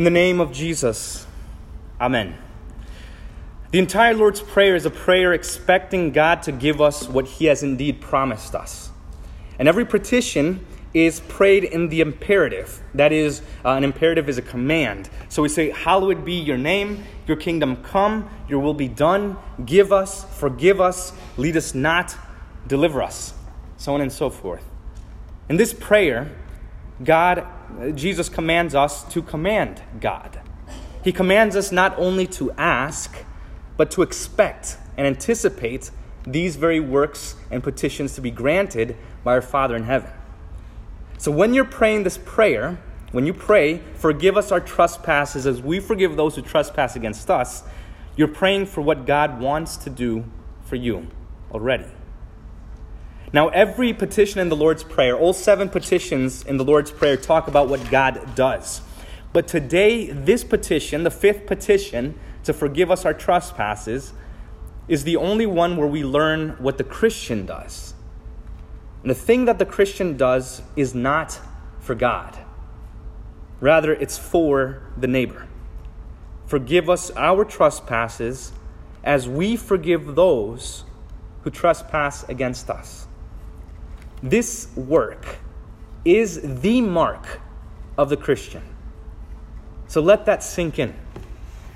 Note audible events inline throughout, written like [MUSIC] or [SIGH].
In the name of Jesus, Amen. The entire Lord's Prayer is a prayer expecting God to give us what He has indeed promised us. And every petition is prayed in the imperative. That is, uh, an imperative is a command. So we say, Hallowed be your name, your kingdom come, your will be done, give us, forgive us, lead us not, deliver us, so on and so forth. In this prayer, God, Jesus commands us to command God. He commands us not only to ask, but to expect and anticipate these very works and petitions to be granted by our Father in heaven. So when you're praying this prayer, when you pray, forgive us our trespasses as we forgive those who trespass against us, you're praying for what God wants to do for you already. Now, every petition in the Lord's Prayer, all seven petitions in the Lord's Prayer, talk about what God does. But today, this petition, the fifth petition to forgive us our trespasses, is the only one where we learn what the Christian does. And the thing that the Christian does is not for God, rather, it's for the neighbor. Forgive us our trespasses as we forgive those who trespass against us. This work is the mark of the Christian. So let that sink in.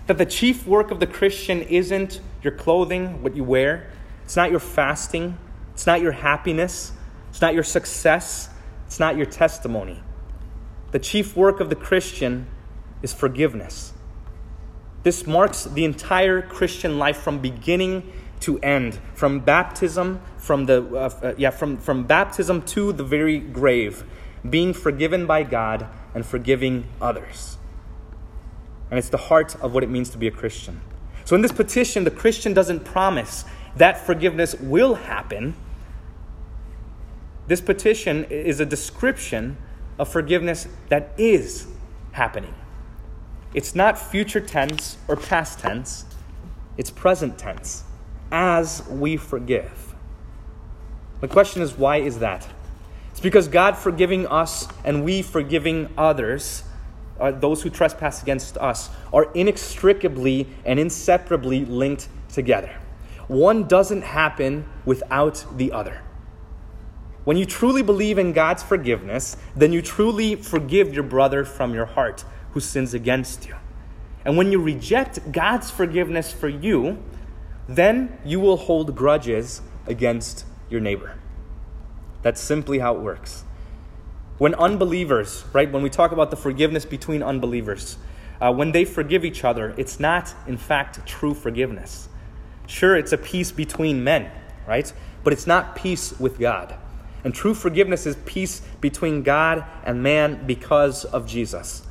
That the chief work of the Christian isn't your clothing, what you wear, it's not your fasting, it's not your happiness, it's not your success, it's not your testimony. The chief work of the Christian is forgiveness. This marks the entire Christian life from beginning to end, from baptism, from the uh, uh, yeah, from, from baptism to the very grave, being forgiven by God and forgiving others. And it's the heart of what it means to be a Christian. So in this petition, the Christian doesn't promise that forgiveness will happen. This petition is a description of forgiveness that is happening. It's not future tense or past tense, it's present tense, as we forgive. The question is, why is that? It's because God forgiving us and we forgiving others uh, those who trespass against us, are inextricably and inseparably linked together. One doesn't happen without the other. When you truly believe in God's forgiveness, then you truly forgive your brother from your heart who sins against you. And when you reject God's forgiveness for you, then you will hold grudges against your neighbor. That's simply how it works. When unbelievers, right, when we talk about the forgiveness between unbelievers, uh, when they forgive each other, it's not, in fact, true forgiveness. Sure, it's a peace between men, right? But it's not peace with God. And true forgiveness is peace between God and man because of Jesus.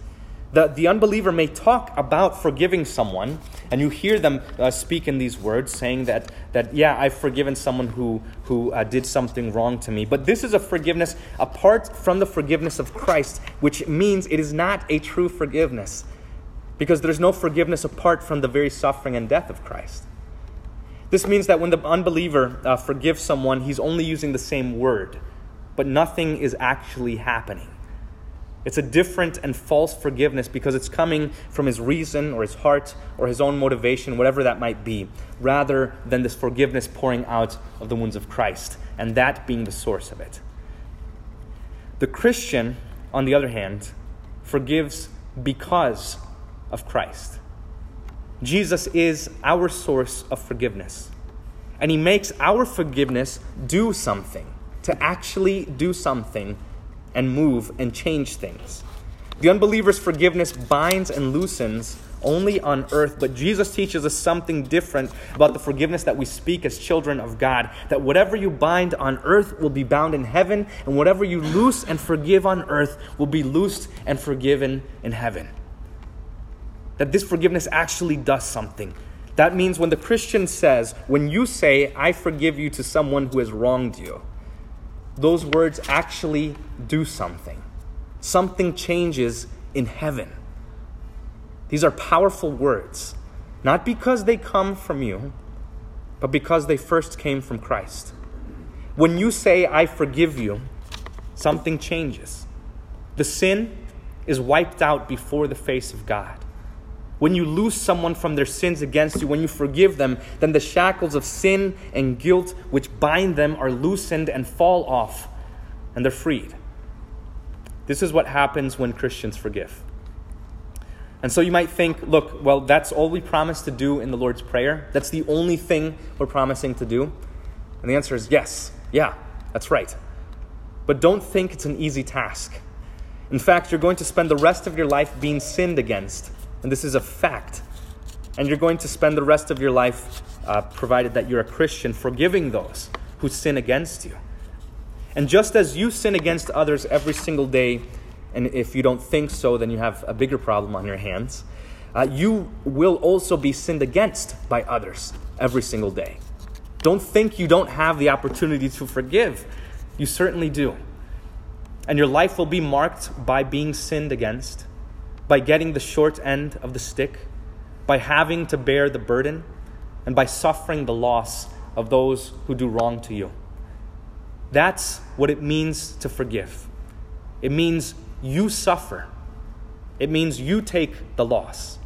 The, the unbeliever may talk about forgiving someone, and you hear them uh, speak in these words, saying that, that yeah, I've forgiven someone who, who uh, did something wrong to me. But this is a forgiveness apart from the forgiveness of Christ, which means it is not a true forgiveness, because there's no forgiveness apart from the very suffering and death of Christ. This means that when the unbeliever uh, forgives someone, he's only using the same word, but nothing is actually happening. It's a different and false forgiveness because it's coming from his reason or his heart or his own motivation, whatever that might be, rather than this forgiveness pouring out of the wounds of Christ, and that being the source of it. The Christian, on the other hand, forgives because of Christ. Jesus is our source of forgiveness, and he makes our forgiveness do something, to actually do something and move and change things. The unbeliever's forgiveness binds and loosens only on earth, but Jesus teaches us something different about the forgiveness that we speak as children of God. That whatever you bind on earth will be bound in heaven, and whatever you loose and forgive on earth will be loosed and forgiven in heaven. That this forgiveness actually does something. That means when the Christian says, when you say, I forgive you to someone who has wronged you, those words actually do something. Something changes in heaven. These are powerful words, not because they come from you, but because they first came from Christ. When you say, I forgive you, something changes. The sin is wiped out before the face of God. When you lose someone from their sins against you, when you forgive them, then the shackles of sin and guilt which bind them are loosened and fall off, and they're freed. This is what happens when Christians forgive. And so you might think, look, well, that's all we promise to do in the Lord's Prayer. That's the only thing we're promising to do. And the answer is yes. Yeah, that's right. But don't think it's an easy task. In fact, you're going to spend the rest of your life being sinned against. And this is a fact. And you're going to spend the rest of your life, uh, provided that you're a Christian, forgiving those who sin against you. And just as you sin against others every single day, and if you don't think so, then you have a bigger problem on your hands, uh, you will also be sinned against by others every single day. Don't think you don't have the opportunity to forgive. You certainly do. And your life will be marked by being sinned against, by getting the short end of the stick, by having to bear the burden, and by suffering the loss of those who do wrong to you. That's what it means to forgive. It means you suffer, it means you take the loss.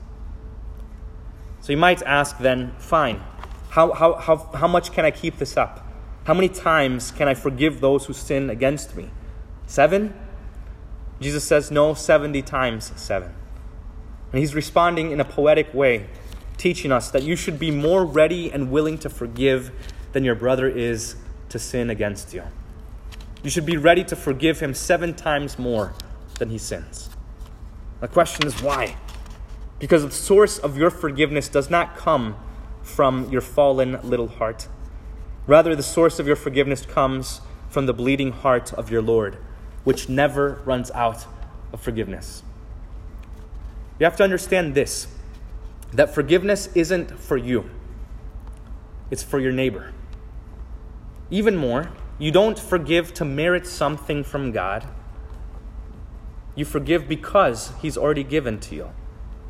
So you might ask then, fine, how, how, how, how much can I keep this up? How many times can I forgive those who sin against me? Seven? Jesus says, no, 70 times seven. And he's responding in a poetic way, teaching us that you should be more ready and willing to forgive than your brother is to sin against you. You should be ready to forgive him seven times more than he sins. The question is why? Because the source of your forgiveness does not come from your fallen little heart. Rather, the source of your forgiveness comes from the bleeding heart of your Lord, which never runs out of forgiveness. You have to understand this that forgiveness isn't for you, it's for your neighbor. Even more, you don't forgive to merit something from God. You forgive because He's already given to you.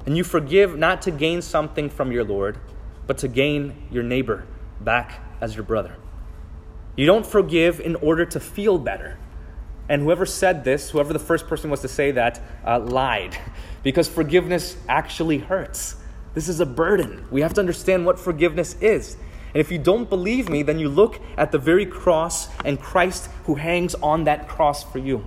And you forgive not to gain something from your Lord, but to gain your neighbor back as your brother. You don't forgive in order to feel better. And whoever said this, whoever the first person was to say that, uh, lied. [LAUGHS] Because forgiveness actually hurts. This is a burden. We have to understand what forgiveness is. And if you don't believe me, then you look at the very cross and Christ who hangs on that cross for you.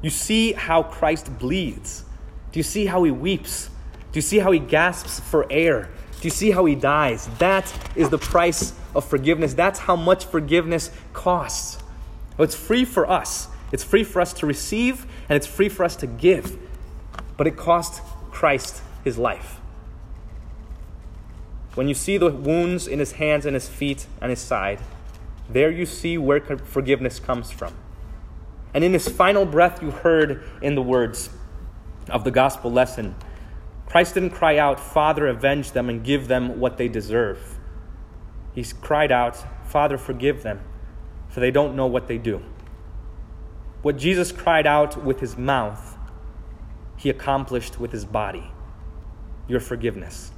You see how Christ bleeds. Do you see how he weeps? Do you see how he gasps for air? Do you see how he dies? That is the price of forgiveness. That's how much forgiveness costs. It's free for us. It's free for us to receive and it's free for us to give. But it cost Christ his life. When you see the wounds in his hands and his feet and his side, there you see where forgiveness comes from. And in his final breath, you heard in the words of the gospel lesson Christ didn't cry out, Father, avenge them and give them what they deserve. He cried out, Father, forgive them, for they don't know what they do. What Jesus cried out with his mouth, he accomplished with his body your forgiveness.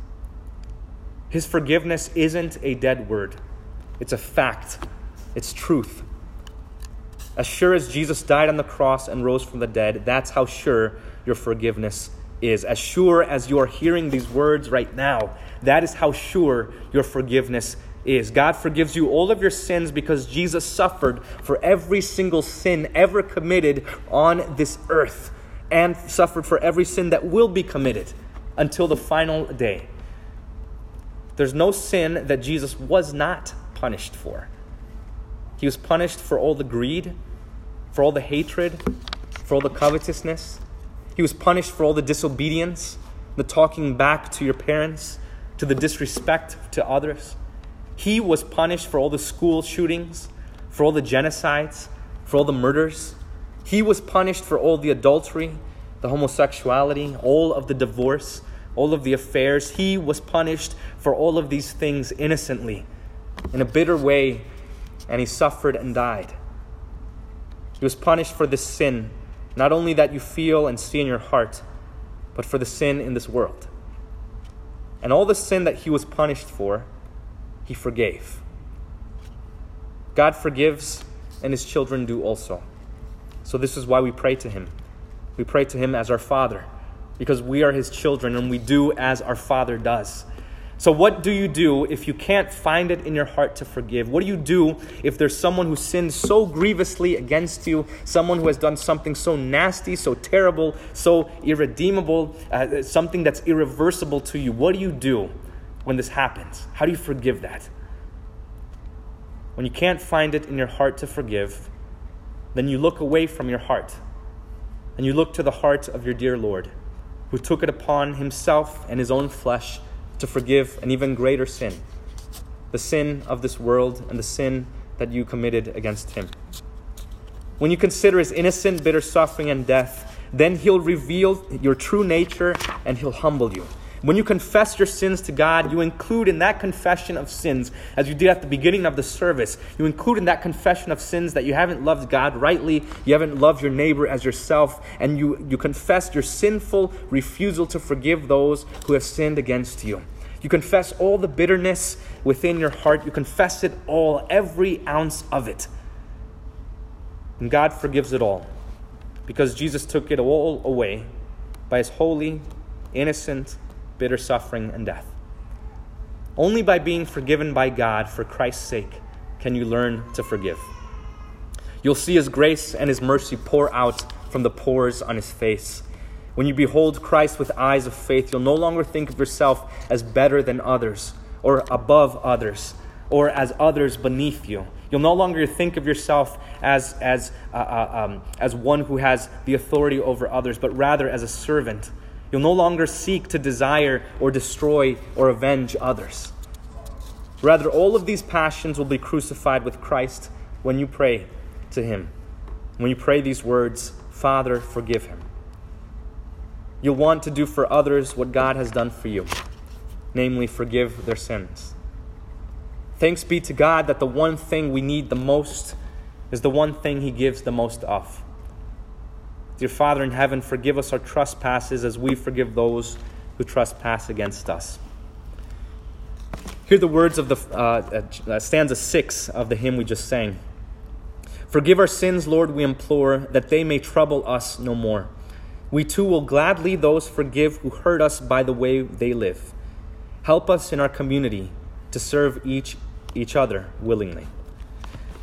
His forgiveness isn't a dead word, it's a fact, it's truth. As sure as Jesus died on the cross and rose from the dead, that's how sure your forgiveness is. As sure as you are hearing these words right now, that is how sure your forgiveness is. God forgives you all of your sins because Jesus suffered for every single sin ever committed on this earth and suffered for every sin that will be committed until the final day. There's no sin that Jesus was not punished for. He was punished for all the greed, for all the hatred, for all the covetousness. He was punished for all the disobedience, the talking back to your parents, to the disrespect to others. He was punished for all the school shootings, for all the genocides, for all the murders. He was punished for all the adultery, the homosexuality, all of the divorce, all of the affairs. He was punished for all of these things innocently, in a bitter way, and he suffered and died. He was punished for this sin, not only that you feel and see in your heart, but for the sin in this world. And all the sin that he was punished for, he forgave. God forgives, and his children do also. So, this is why we pray to him We pray to Him as our Father because we are His children and we do as our Father does. So, what do you do if you can't find it in your heart to forgive? What do you do if there's someone who sins so grievously against you, someone who has done something so nasty, so terrible, so irredeemable, uh, something that's irreversible to you? What do you do when this happens? How do you forgive that? When you can't find it in your heart to forgive, then you look away from your heart and you look to the heart of your dear Lord, who took it upon himself and his own flesh to forgive an even greater sin the sin of this world and the sin that you committed against him. When you consider his innocent, bitter suffering and death, then he'll reveal your true nature and he'll humble you. When you confess your sins to God, you include in that confession of sins, as you did at the beginning of the service, you include in that confession of sins that you haven't loved God rightly, you haven't loved your neighbor as yourself, and you, you confess your sinful refusal to forgive those who have sinned against you. You confess all the bitterness within your heart. You confess it all, every ounce of it. And God forgives it all because Jesus took it all away by his holy, innocent, bitter suffering, and death. Only by being forgiven by God for Christ's sake can you learn to forgive. You'll see His grace and His mercy pour out from the pores on His face. When you behold Christ with eyes of faith, you'll no longer think of yourself as better than others, or above others, or as others beneath you. You'll no longer think of yourself as, as, uh, uh, um, as one who has the authority over others, but rather as a servant You'll no longer seek to desire or destroy or avenge others. Rather, all of these passions will be crucified with Christ when you pray to Him. When you pray these words, Father, forgive him. You'll want to do for others what God has done for you, namely, forgive their sins. Thanks be to God that the one thing we need the most is the one thing He gives the most of Dear Father in heaven, forgive us our trespasses as we forgive those who trespass against us. Hear the words of the uh, uh, stanza six of the hymn we just sang. Forgive our sins, Lord, we implore, that they may trouble us no more. We too will gladly those forgive who hurt us by the way they live. Help us in our community to serve each, each other willingly.